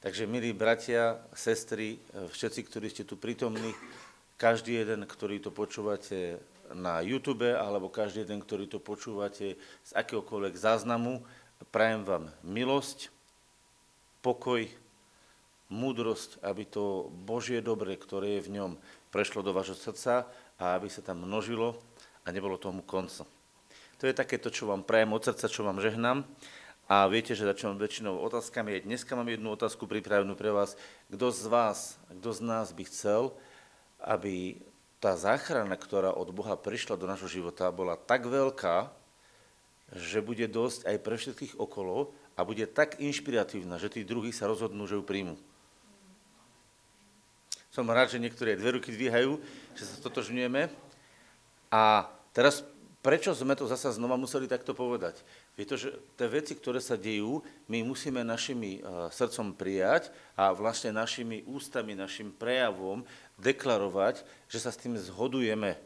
Takže, milí bratia, sestry, všetci, ktorí ste tu prítomní, každý jeden, ktorý to počúvate na YouTube, alebo každý jeden, ktorý to počúvate z akéhokoľvek záznamu, prajem vám milosť, pokoj, múdrosť, aby to Božie dobre, ktoré je v ňom, prešlo do vášho srdca a aby sa tam množilo a nebolo tomu konca. To je také to, čo vám prajem od srdca, čo vám žehnám. A viete, že začínam väčšinou otázkami. Dneska mám jednu otázku pripravenú pre vás. Kto z vás, kto z nás by chcel, aby tá záchrana, ktorá od Boha prišla do nášho života, bola tak veľká, že bude dosť aj pre všetkých okolo a bude tak inšpiratívna, že tí druhí sa rozhodnú, že ju príjmu. Som rád, že niektoré dve ruky dvíhajú, že sa totožňujeme. A teraz prečo sme to zasa znova museli takto povedať? Je to, že tie veci, ktoré sa dejú, my musíme našimi uh, srdcom prijať a vlastne našimi ústami, našim prejavom deklarovať, že sa s tým zhodujeme.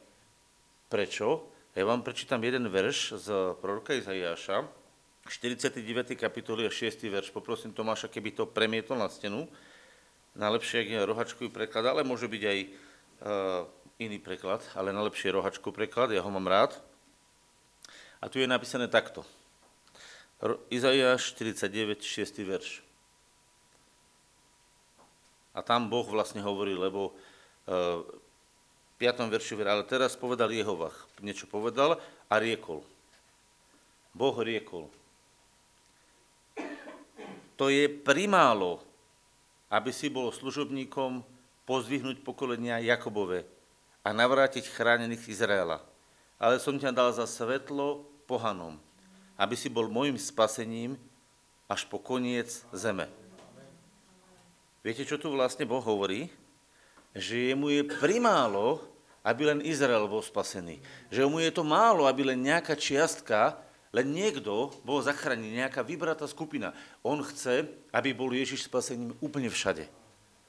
Prečo? Ja vám prečítam jeden verš z proroka Izaiáša, 49. kapitoly a 6. verš. Poprosím Tomáša, keby to premietol na stenu. Najlepšie, ak je rohačkový preklad, ale môže byť aj uh, iný preklad, ale najlepšie je rohačkov preklad, ja ho mám rád. A tu je napísané takto. Izaiáš 49, 6. verš. A tam Boh vlastne hovorí, lebo uh, v 5. verši, ale teraz povedal Jehovach, niečo povedal a riekol. Boh riekol. To je primálo, aby si bol služobníkom pozvihnúť pokolenia Jakobove a navrátiť chránených Izraela. Ale som ťa dal za svetlo pohanom aby si bol môjim spasením až po koniec zeme. Viete, čo tu vlastne Boh hovorí? Že mu je primálo, aby len Izrael bol spasený. Že mu je to málo, aby len nejaká čiastka, len niekto bol zachránený, nejaká vybratá skupina. On chce, aby bol Ježiš spasením úplne všade.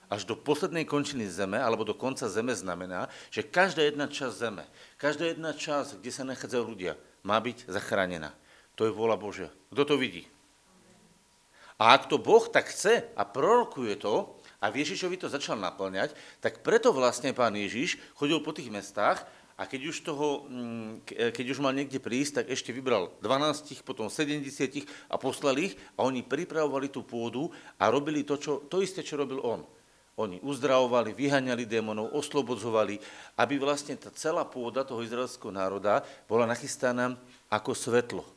Až do poslednej končiny zeme, alebo do konca zeme znamená, že každá jedna časť zeme, každá jedna časť, kde sa nachádzajú ľudia, má byť zachránená. To je vôľa Božia. Kto to vidí? A ak to Boh tak chce a prorokuje to, a Ježišovi to začal naplňať, tak preto vlastne pán Ježiš chodil po tých mestách a keď už, toho, mm, keď už mal niekde prísť, tak ešte vybral 12, potom 70 a poslal ich a oni pripravovali tú pôdu a robili to, čo, to isté, čo robil on. Oni uzdravovali, vyhaňali démonov, oslobodzovali, aby vlastne tá celá pôda toho izraelského národa bola nachystaná ako svetlo.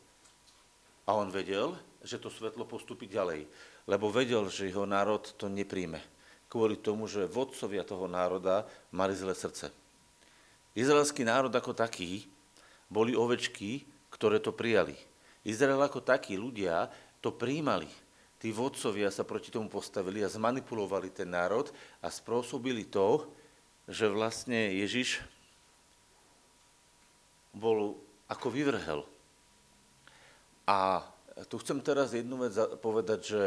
A on vedel, že to svetlo postupí ďalej, lebo vedel, že jeho národ to nepríjme. Kvôli tomu, že vodcovia toho národa mali zlé srdce. Izraelský národ ako taký boli ovečky, ktoré to prijali. Izrael ako takí ľudia to príjmali. Tí vodcovia sa proti tomu postavili a zmanipulovali ten národ a spôsobili to, že vlastne Ježiš bol ako vyvrhel a tu chcem teraz jednu vec povedať, že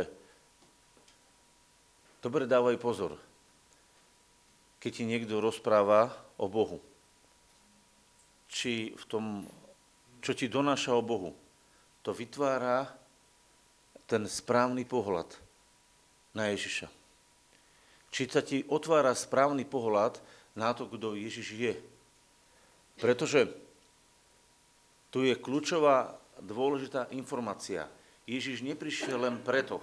dobre dávaj pozor, keď ti niekto rozpráva o Bohu. Či v tom, čo ti donáša o Bohu, to vytvára ten správny pohľad na Ježiša. Či sa ti otvára správny pohľad na to, kto Ježiš je. Pretože tu je kľúčová dôležitá informácia. Ježiš neprišiel len preto,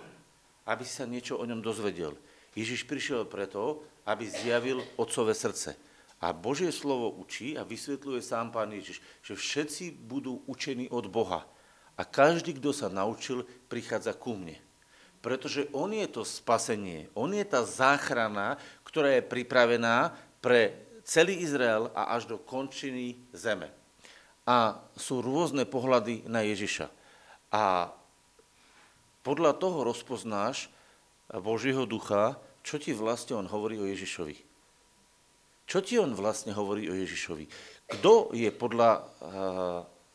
aby sa niečo o ňom dozvedel. Ježiš prišiel preto, aby zjavil otcové srdce. A Božie slovo učí a vysvetľuje sám pán Ježiš, že všetci budú učení od Boha. A každý, kto sa naučil, prichádza ku mne. Pretože on je to spasenie, on je tá záchrana, ktorá je pripravená pre celý Izrael a až do končiny zeme a sú rôzne pohľady na Ježiša. A podľa toho rozpoznáš Božieho ducha, čo ti vlastne on hovorí o Ježišovi. Čo ti on vlastne hovorí o Ježišovi? Kto je podľa uh,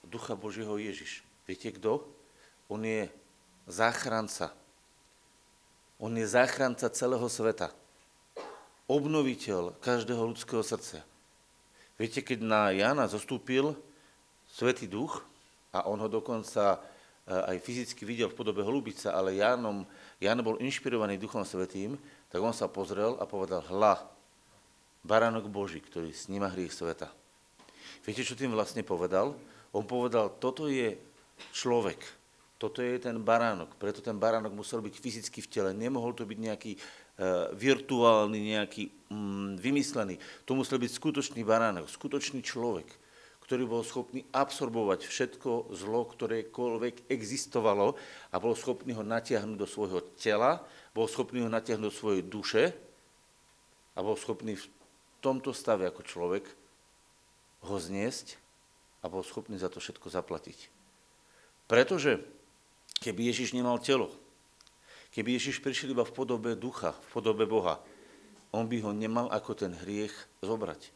ducha Božieho Ježiš? Viete kto? On je záchranca. On je záchranca celého sveta. Obnoviteľ každého ľudského srdca. Viete, keď na Jana zostúpil Svetý duch a on ho dokonca aj fyzicky videl v podobe holubica, ale Jánom, Ján bol inšpirovaný Duchom Svetým, tak on sa pozrel a povedal, hla, baránok Boží, ktorý sníma hriech sveta. Viete, čo tým vlastne povedal? On povedal, toto je človek, toto je ten baránok, preto ten baránok musel byť fyzicky v tele, nemohol to byť nejaký uh, virtuálny, nejaký um, vymyslený. To musel byť skutočný baránok, skutočný človek, ktorý bol schopný absorbovať všetko zlo, ktorékoľvek existovalo a bol schopný ho natiahnuť do svojho tela, bol schopný ho natiahnuť do svojej duše a bol schopný v tomto stave ako človek ho zniesť a bol schopný za to všetko zaplatiť. Pretože keby Ježiš nemal telo, keby Ježiš prišiel iba v podobe ducha, v podobe Boha, on by ho nemal ako ten hriech zobrať.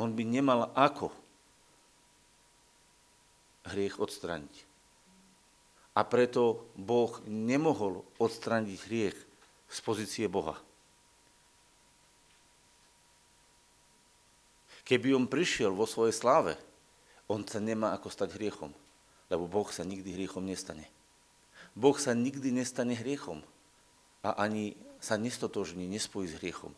On by nemal ako hriech odstraniť. A preto Boh nemohol odstraniť hriech z pozície Boha. Keby on prišiel vo svojej sláve, on sa nemá ako stať hriechom, lebo Boh sa nikdy hriechom nestane. Boh sa nikdy nestane hriechom a ani sa nestotožní, nespojí s hriechom.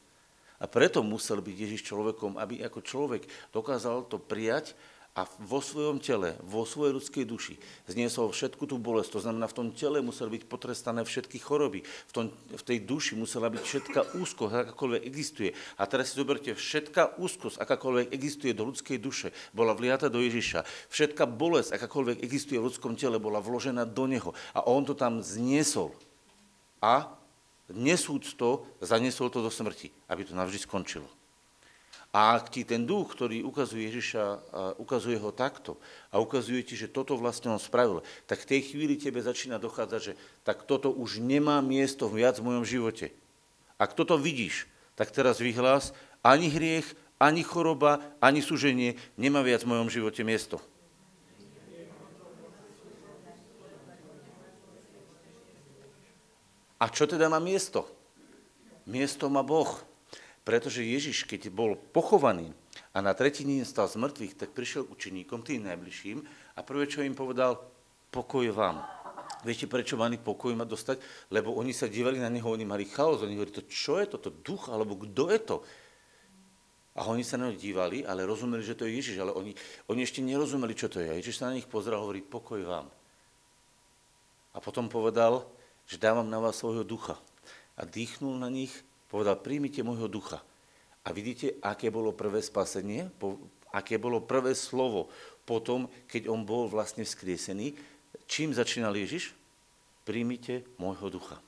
A preto musel byť Ježiš človekom, aby ako človek dokázal to prijať a vo svojom tele, vo svojej ľudskej duši zniesol všetku tú bolesť. To znamená, v tom tele musel byť potrestané všetky choroby. V, tom, v tej duši musela byť všetká úzkosť, akákoľvek existuje. A teraz si zoberte, všetká úzkosť, akákoľvek existuje do ľudskej duše, bola vliata do Ježiša. Všetká bolesť, akákoľvek existuje v ľudskom tele, bola vložená do Neho. A On to tam zniesol. A nesúc to, zaniesol to do smrti, aby to navždy skončilo. A ak ti ten duch, ktorý ukazuje Ježiša, ukazuje ho takto a ukazuje ti, že toto vlastne on spravil, tak v tej chvíli tebe začína dochádzať, že tak toto už nemá miesto viac v mojom živote. Ak toto vidíš, tak teraz vyhlás, ani hriech, ani choroba, ani súženie nemá viac v mojom živote miesto. A čo teda má miesto? Miesto má Boh. Pretože Ježiš, keď bol pochovaný a na tretí deň stal z mŕtvych, tak prišiel učeníkom, tým najbližším, a prvé, čo im povedal, pokoj vám. Viete, prečo mali pokoj mať dostať? Lebo oni sa dívali na neho, oni mali chaos, oni hovorili, to čo je toto, duch, alebo kto je to? A oni sa na neho dívali, ale rozumeli, že to je Ježiš, ale oni, oni ešte nerozumeli, čo to je. Ježiš sa na nich pozrel a hovorí, pokoj vám. A potom povedal, že dávam na vás svojho ducha. A dýchnul na nich Povedal, príjmite môjho ducha. A vidíte, aké bolo prvé spasenie, aké bolo prvé slovo potom, keď on bol vlastne vzkriesený. Čím začínal Ježiš? Príjmite môjho ducha.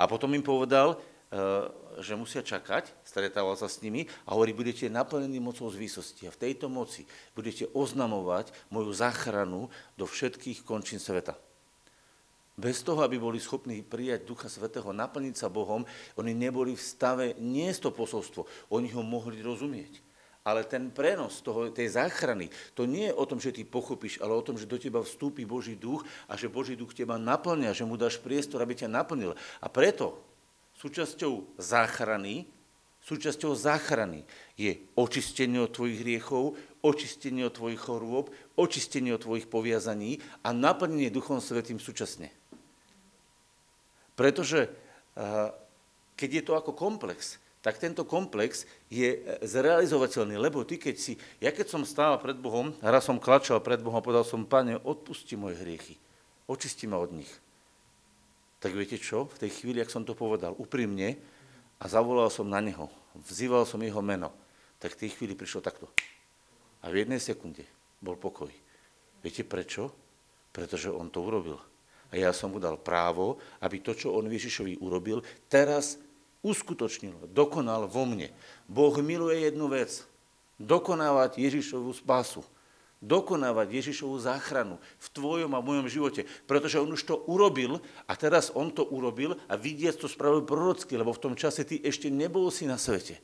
A potom im povedal, eh, že musia čakať, stretával sa s nimi a hovorí, budete naplnení mocou z výsosti a v tejto moci budete oznamovať moju záchranu do všetkých končín sveta. Bez toho, aby boli schopní prijať Ducha Svetého, naplniť sa Bohom, oni neboli v stave niesť to posolstvo. Oni ho mohli rozumieť. Ale ten prenos toho, tej záchrany, to nie je o tom, že ty pochopíš, ale o tom, že do teba vstúpi Boží duch a že Boží duch teba naplňa, že mu dáš priestor, aby ťa naplnil. A preto súčasťou záchrany, súčasťou záchrany je očistenie od tvojich hriechov, očistenie od tvojich chorôb, očistenie od tvojich poviazaní a naplnenie Duchom Svetým súčasne. Pretože eh, keď je to ako komplex, tak tento komplex je eh, zrealizovateľný, lebo ty keď si, ja keď som stál pred Bohom, raz som klačal pred Bohom a povedal som, pane, odpusti moje hriechy, očisti ma od nich. Tak viete čo? V tej chvíli, ak som to povedal úprimne a zavolal som na neho, vzýval som jeho meno, tak v tej chvíli prišlo takto. A v jednej sekunde bol pokoj. Viete prečo? Pretože on to urobil. A ja som mu dal právo, aby to, čo on Ježišovi urobil, teraz uskutočnil, dokonal vo mne. Boh miluje jednu vec. Dokonávať Ježišovú spásu. Dokonávať Ježišovú záchranu v tvojom a mojom živote. Pretože on už to urobil a teraz on to urobil a vidiac to spravil prorocky, lebo v tom čase ty ešte nebol si na svete.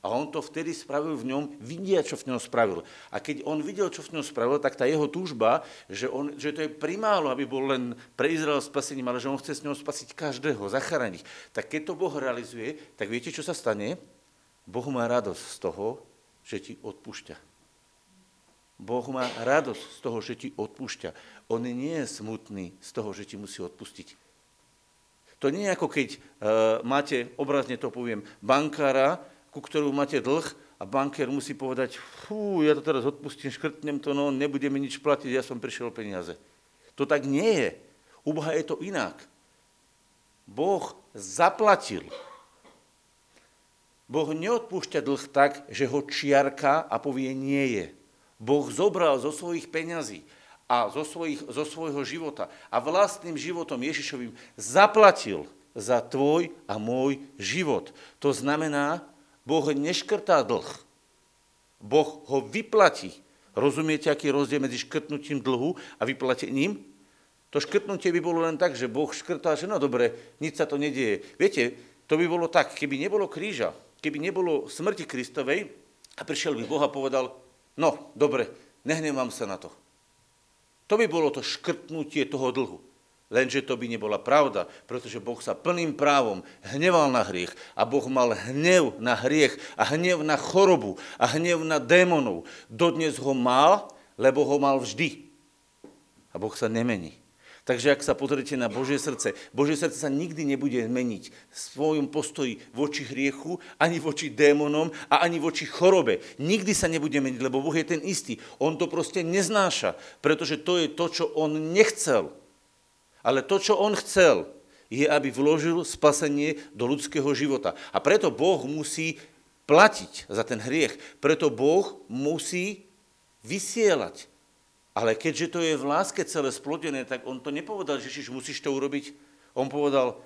A on to vtedy spravil v ňom, vidia, čo v ňom spravil. A keď on videl, čo v ňom spravil, tak tá jeho túžba, že, on, že to je primálo, aby bol len pre Izrael spasením, ale že on chce s ňou spasiť každého, zachrániť. Tak keď to Boh realizuje, tak viete, čo sa stane? Boh má radosť z toho, že ti odpúšťa. Boh má radosť z toho, že ti odpúšťa. on nie je smutný z toho, že ti musí odpustiť. To nie je ako keď uh, máte, obrazne to poviem, bankára, ku ktorú máte dlh a bankér musí povedať, fú, ja to teraz odpustím, škrtnem to, no nebudeme nič platiť, ja som prišiel o peniaze. To tak nie je. U Boha je to inak. Boh zaplatil. Boh neodpúšťa dlh tak, že ho čiarka a povie nie je. Boh zobral zo svojich peňazí a zo, svojich, zo svojho života a vlastným životom Ježišovým zaplatil za tvoj a môj život. To znamená, Boh neškrtá dlh. Boh ho vyplatí. Rozumiete, aký je rozdiel medzi škrtnutím dlhu a vyplatením? To škrtnutie by bolo len tak, že Boh škrtá, že no dobre, nič sa to nedieje. Viete, to by bolo tak, keby nebolo kríža, keby nebolo smrti Kristovej a prišiel by Boh a povedal, no dobre, nehnevám sa na to. To by bolo to škrtnutie toho dlhu. Lenže to by nebola pravda, pretože Boh sa plným právom hneval na hriech a Boh mal hnev na hriech a hnev na chorobu a hnev na démonov. Dodnes ho mal, lebo ho mal vždy. A Boh sa nemení. Takže ak sa pozrite na Božie srdce, Božie srdce sa nikdy nebude meniť v svojom postoji voči hriechu, ani voči démonom a ani voči chorobe. Nikdy sa nebude meniť, lebo Boh je ten istý. On to proste neznáša, pretože to je to, čo on nechcel. Ale to, čo on chcel, je, aby vložil spasenie do ľudského života. A preto Boh musí platiť za ten hriech. Preto Boh musí vysielať ale keďže to je v láske celé splodené, tak on to nepovedal, že Ježiš, musíš to urobiť. On povedal,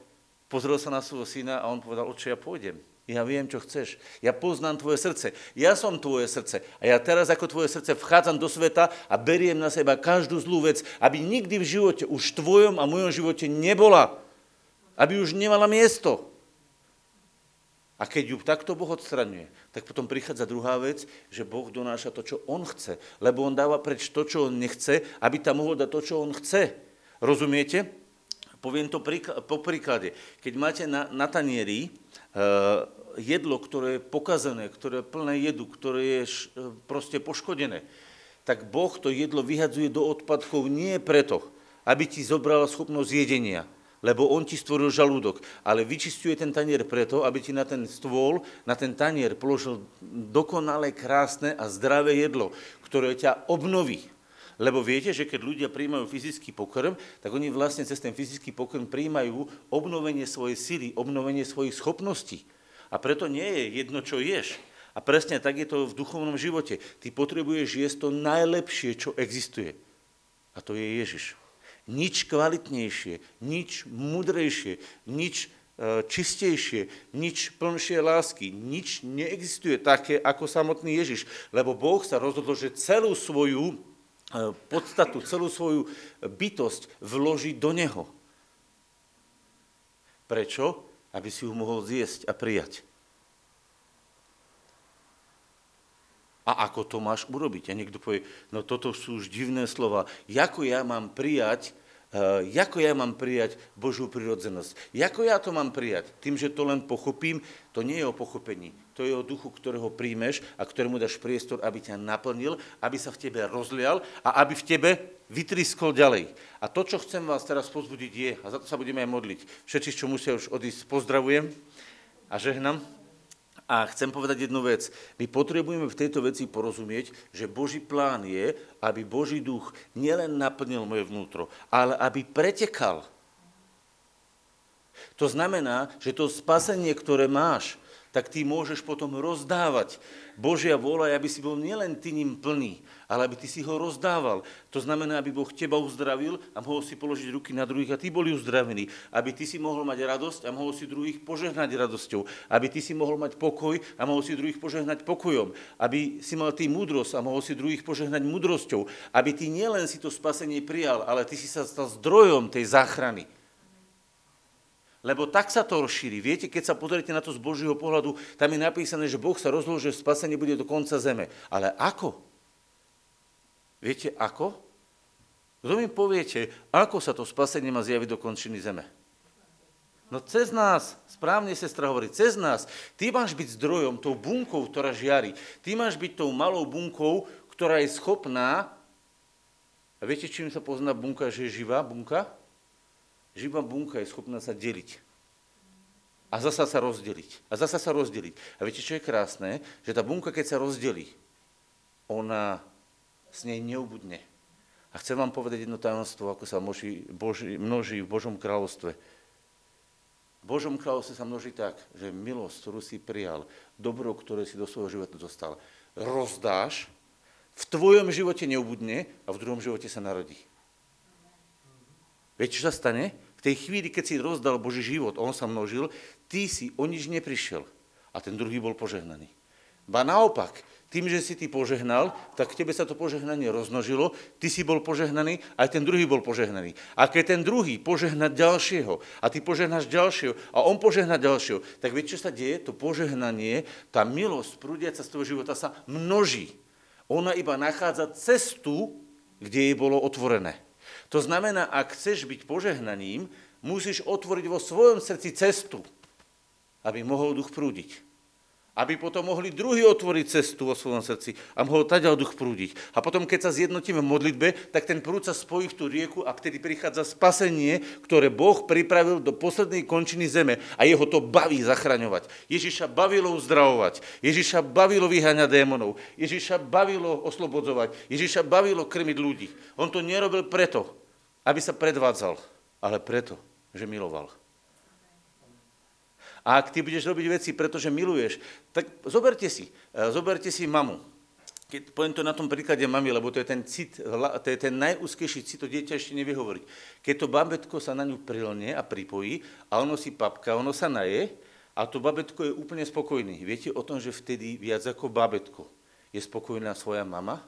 pozrel sa na svojho syna a on povedal, oče, ja pôjdem. Ja viem, čo chceš. Ja poznám tvoje srdce. Ja som tvoje srdce. A ja teraz ako tvoje srdce vchádzam do sveta a beriem na seba každú zlú vec, aby nikdy v živote, už v tvojom a mojom živote nebola. Aby už nemala miesto. A keď ju takto Boh odstraňuje, tak potom prichádza druhá vec, že Boh donáša to, čo On chce. Lebo On dáva preč to, čo On nechce, aby tam mohol dať to, čo On chce. Rozumiete? Poviem to po príklade. Keď máte na, na tanieri jedlo, ktoré je pokazené, ktoré je plné jedu, ktoré je š, proste poškodené, tak Boh to jedlo vyhadzuje do odpadkov nie preto, aby ti zobral schopnosť jedenia, lebo on ti stvoril žalúdok, ale vyčistuje ten tanier preto, aby ti na ten stôl, na ten tanier položil dokonale krásne a zdravé jedlo, ktoré ťa obnoví. Lebo viete, že keď ľudia príjmajú fyzický pokrm, tak oni vlastne cez ten fyzický pokrm príjmajú obnovenie svojej sily, obnovenie svojich schopností. A preto nie je jedno, čo ješ. A presne tak je to v duchovnom živote. Ty potrebuješ jesť to najlepšie, čo existuje. A to je Ježiš nič kvalitnejšie, nič mudrejšie, nič e, čistejšie, nič plnšie lásky. Nič neexistuje také ako samotný Ježiš, lebo Boh sa rozhodol, že celú svoju podstatu, celú svoju bytosť vloží do Neho. Prečo? Aby si ju mohol zjesť a prijať. A ako to máš urobiť? A niekto povie, no toto sú už divné slova. Ako ja mám prijať, uh, ako ja mám prijať Božú prirodzenosť? Ako ja to mám prijať? Tým, že to len pochopím, to nie je o pochopení. To je o duchu, ktorého príjmeš a ktorému dáš priestor, aby ťa naplnil, aby sa v tebe rozlial a aby v tebe vytriskol ďalej. A to, čo chcem vás teraz pozbudiť, je, a za to sa budeme aj modliť, všetci, čo musia už odísť, pozdravujem a žehnam. A chcem povedať jednu vec. My potrebujeme v tejto veci porozumieť, že Boží plán je, aby Boží duch nielen naplnil moje vnútro, ale aby pretekal. To znamená, že to spasenie, ktoré máš, tak ty môžeš potom rozdávať. Božia vôľa aby si bol nielen ty ním plný, ale aby ty si ho rozdával. To znamená, aby Boh teba uzdravil a mohol si položiť ruky na druhých a ty boli uzdravení. Aby ty si mohol mať radosť a mohol si druhých požehnať radosťou. Aby ty si mohol mať pokoj a mohol si druhých požehnať pokojom. Aby si mal ty múdrosť a mohol si druhých požehnať múdrosťou. Aby ty nielen si to spasenie prijal, ale ty si sa stal zdrojom tej záchrany. Lebo tak sa to rozšíri. Viete, keď sa pozriete na to z Božieho pohľadu, tam je napísané, že Boh sa rozloží, že spasenie bude do konca zeme. Ale ako? Viete, ako? Kto mi poviete, ako sa to spasenie má zjaviť do končiny zeme? No cez nás, správne sestra hovorí, cez nás. Ty máš byť zdrojom, tou bunkou, ktorá žiari. Ty máš byť tou malou bunkou, ktorá je schopná A viete, čím sa pozná bunka, že je živá bunka? Živá bunka je schopná sa deliť. A zasa sa rozdeliť. A zasa sa rozdeliť. A viete, čo je krásne? Že tá bunka, keď sa rozdelí, ona s nej neubudne. A chcem vám povedať jedno tajomstvo, ako sa množí, Boží, množí v Božom kráľovstve. V Božom kráľovstve sa množí tak, že milosť, ktorú si prijal, dobro, ktoré si do svojho života dostal, rozdáš, v tvojom živote neubudne a v druhom živote sa narodí. Viete, čo sa stane? Tej chvíli, keď si rozdal Boží život, on sa množil, ty si o nič neprišiel a ten druhý bol požehnaný. Ba naopak, tým, že si ty požehnal, tak tebe sa to požehnanie roznožilo, ty si bol požehnaný, aj ten druhý bol požehnaný. A keď ten druhý požehna ďalšieho a ty požehnáš ďalšieho a on požehná ďalšieho, tak viete, čo sa deje? To požehnanie, tá milosť prúdiaca z toho života sa množí. Ona iba nachádza cestu, kde jej bolo otvorené. To znamená, ak chceš byť požehnaním, musíš otvoriť vo svojom srdci cestu, aby mohol duch prúdiť. Aby potom mohli druhý otvoriť cestu vo svojom srdci a mohol taďal duch prúdiť. A potom, keď sa zjednotíme v modlitbe, tak ten prúd sa spojí v tú rieku a vtedy prichádza spasenie, ktoré Boh pripravil do poslednej končiny zeme a jeho to baví zachraňovať. Ježiša bavilo uzdravovať, Ježiša bavilo vyháňať démonov, Ježiša bavilo oslobodzovať, Ježiša bavilo krmiť ľudí. On to nerobil preto, aby sa predvádzal, ale preto, že miloval. A ak ty budeš robiť veci, pretože miluješ, tak zoberte si, e, zoberte si mamu. Keď, poviem to na tom príklade mami, lebo to je ten cit, to je ten najúzkejší cit, to dieťa ešte nevie hovoriť. Keď to babetko sa na ňu prilne a pripojí a ono si papka, ono sa naje a to babetko je úplne spokojný. Viete o tom, že vtedy viac ako babetko je spokojná svoja mama?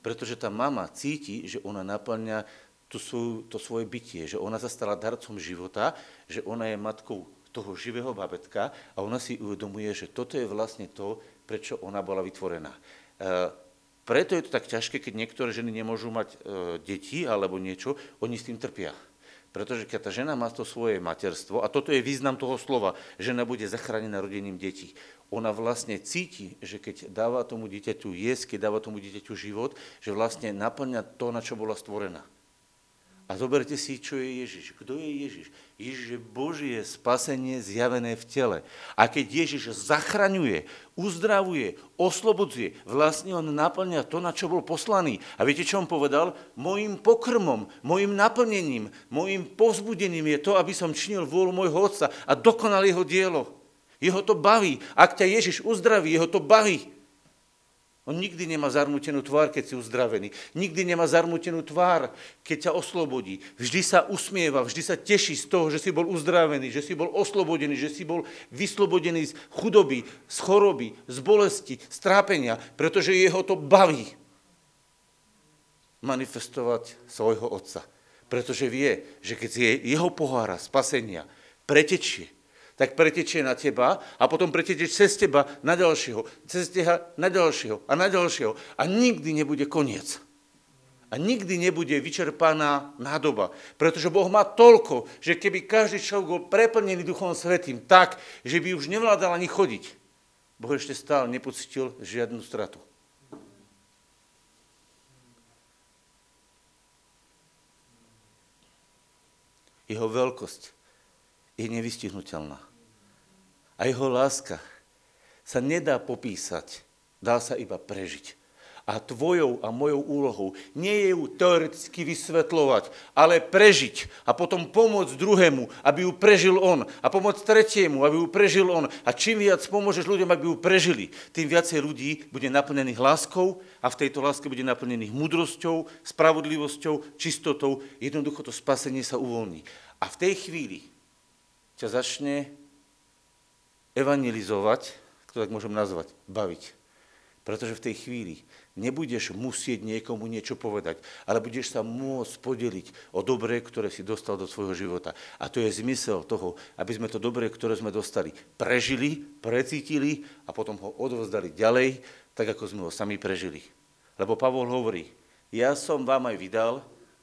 Pretože tá mama cíti, že ona naplňa to, svoju, to svoje bytie, že ona sa stala darcom života, že ona je matkou toho živého babetka a ona si uvedomuje, že toto je vlastne to, prečo ona bola vytvorená. E, preto je to tak ťažké, keď niektoré ženy nemôžu mať e, deti alebo niečo, oni s tým trpia. Pretože keď tá žena má to svoje materstvo, a toto je význam toho slova, žena bude zachránená rodením detí, ona vlastne cíti, že keď dáva tomu dieťaťu jesť, keď dáva tomu dieťaťu život, že vlastne naplňa to, na čo bola stvorená. A zoberte si, čo je Ježiš. Kto je Ježiš? Ježiš je Božie spasenie zjavené v tele. A keď Ježiš zachraňuje, uzdravuje, oslobodzuje, vlastne on naplňa to, na čo bol poslaný. A viete, čo on povedal? Mojím pokrmom, mojim naplnením, mojim povzbudením je to, aby som činil vôľu môjho Otca a dokonal jeho dielo. Jeho to baví. Ak ťa Ježiš uzdraví, jeho to baví. On nikdy nemá zarmutenú tvár, keď si uzdravený. Nikdy nemá zarmutenú tvár, keď ťa oslobodí. Vždy sa usmieva, vždy sa teší z toho, že si bol uzdravený, že si bol oslobodený, že si bol vyslobodený z chudoby, z choroby, z bolesti, z trápenia, pretože jeho to baví manifestovať svojho otca. Pretože vie, že keď je jeho pohára spasenia pretečie, tak pretečie na teba a potom pretečie cez teba na ďalšieho, cez teba na ďalšieho a na ďalšieho. A nikdy nebude koniec. A nikdy nebude vyčerpaná nádoba. Pretože Boh má toľko, že keby každý človek bol preplnený Duchom Svetým tak, že by už nevládal ani chodiť, Boh ešte stále nepocítil žiadnu stratu. Jeho veľkosť je nevystihnutelná. A jeho láska sa nedá popísať, dá sa iba prežiť. A tvojou a mojou úlohou nie je ju teoreticky vysvetľovať, ale prežiť a potom pomôcť druhému, aby ju prežil on a pomôcť tretiemu, aby ju prežil on. A čím viac pomôžeš ľuďom, aby ju prežili, tým viacej ľudí bude naplnených láskou a v tejto láske bude naplnených múdrosťou, spravodlivosťou, čistotou. Jednoducho to spasenie sa uvoľní. A v tej chvíli ťa začne evangelizovať, to tak môžem nazvať, baviť. Pretože v tej chvíli nebudeš musieť niekomu niečo povedať, ale budeš sa môcť podeliť o dobré, ktoré si dostal do svojho života. A to je zmysel toho, aby sme to dobré, ktoré sme dostali, prežili, precítili a potom ho odvozdali ďalej, tak ako sme ho sami prežili. Lebo Pavol hovorí, ja som vám aj vydal,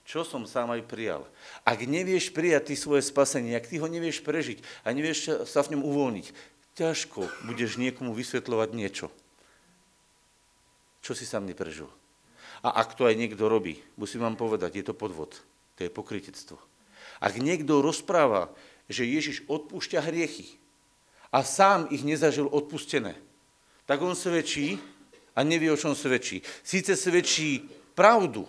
čo som sám aj prijal. Ak nevieš prijať ty svoje spasenie, ak ty ho nevieš prežiť a nevieš sa v ňom uvoľniť, ťažko budeš niekomu vysvetľovať niečo, čo si sám neprežil. A ak to aj niekto robí, musím vám povedať, je to podvod, to je pokrytectvo. Ak niekto rozpráva, že Ježiš odpúšťa hriechy a sám ich nezažil odpustené, tak on svedčí a nevie, o čom svedčí. Síce svedčí pravdu,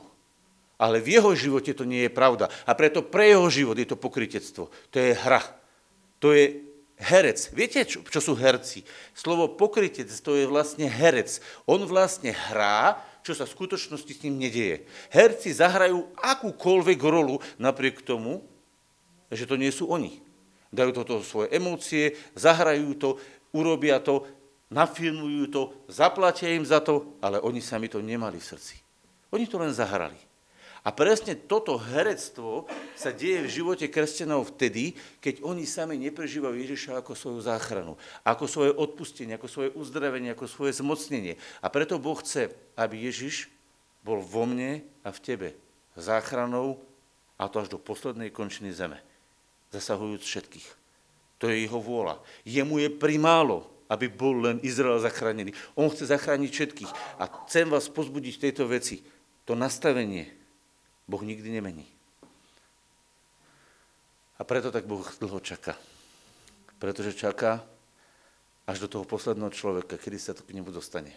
ale v jeho živote to nie je pravda. A preto pre jeho život je to pokrytectvo. To je hra. To je herec. Viete, čo, čo sú herci? Slovo pokrytec to je vlastne herec. On vlastne hrá, čo sa v skutočnosti s ním nedieje. Herci zahrajú akúkoľvek rolu napriek tomu, že to nie sú oni. Dajú toto svoje emócie, zahrajú to, urobia to, nafilmujú to, zaplatia im za to, ale oni sami to nemali v srdci. Oni to len zahrali. A presne toto herectvo sa deje v živote kresťanov vtedy, keď oni sami neprežívajú Ježiša ako svoju záchranu, ako svoje odpustenie, ako svoje uzdravenie, ako svoje zmocnenie. A preto Boh chce, aby Ježiš bol vo mne a v tebe záchranou a to až do poslednej končiny zeme, zasahujúc všetkých. To je jeho vôľa. Jemu je primálo, aby bol len Izrael zachránený. On chce zachrániť všetkých. A chcem vás pozbudiť v tejto veci. To nastavenie Boh nikdy nemení. A preto tak Boh dlho čaká. Pretože čaká až do toho posledného človeka, kedy sa to k nemu dostane.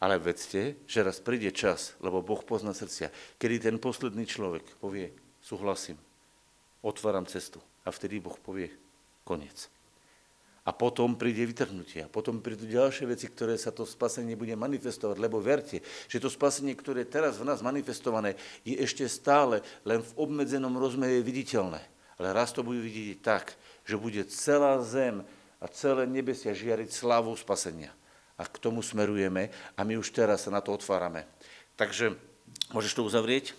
Ale vedzte, že raz príde čas, lebo Boh pozná srdcia, kedy ten posledný človek povie, súhlasím, otváram cestu. A vtedy Boh povie, koniec. A potom príde vytrhnutie. A potom prídu ďalšie veci, ktoré sa to spasenie bude manifestovať. Lebo verte, že to spasenie, ktoré je teraz v nás manifestované, je ešte stále len v obmedzenom rozmere viditeľné. Ale raz to bude vidieť tak, že bude celá zem a celé nebesia žiariť slávou spasenia. A k tomu smerujeme a my už teraz sa na to otvárame. Takže môžeš to uzavrieť?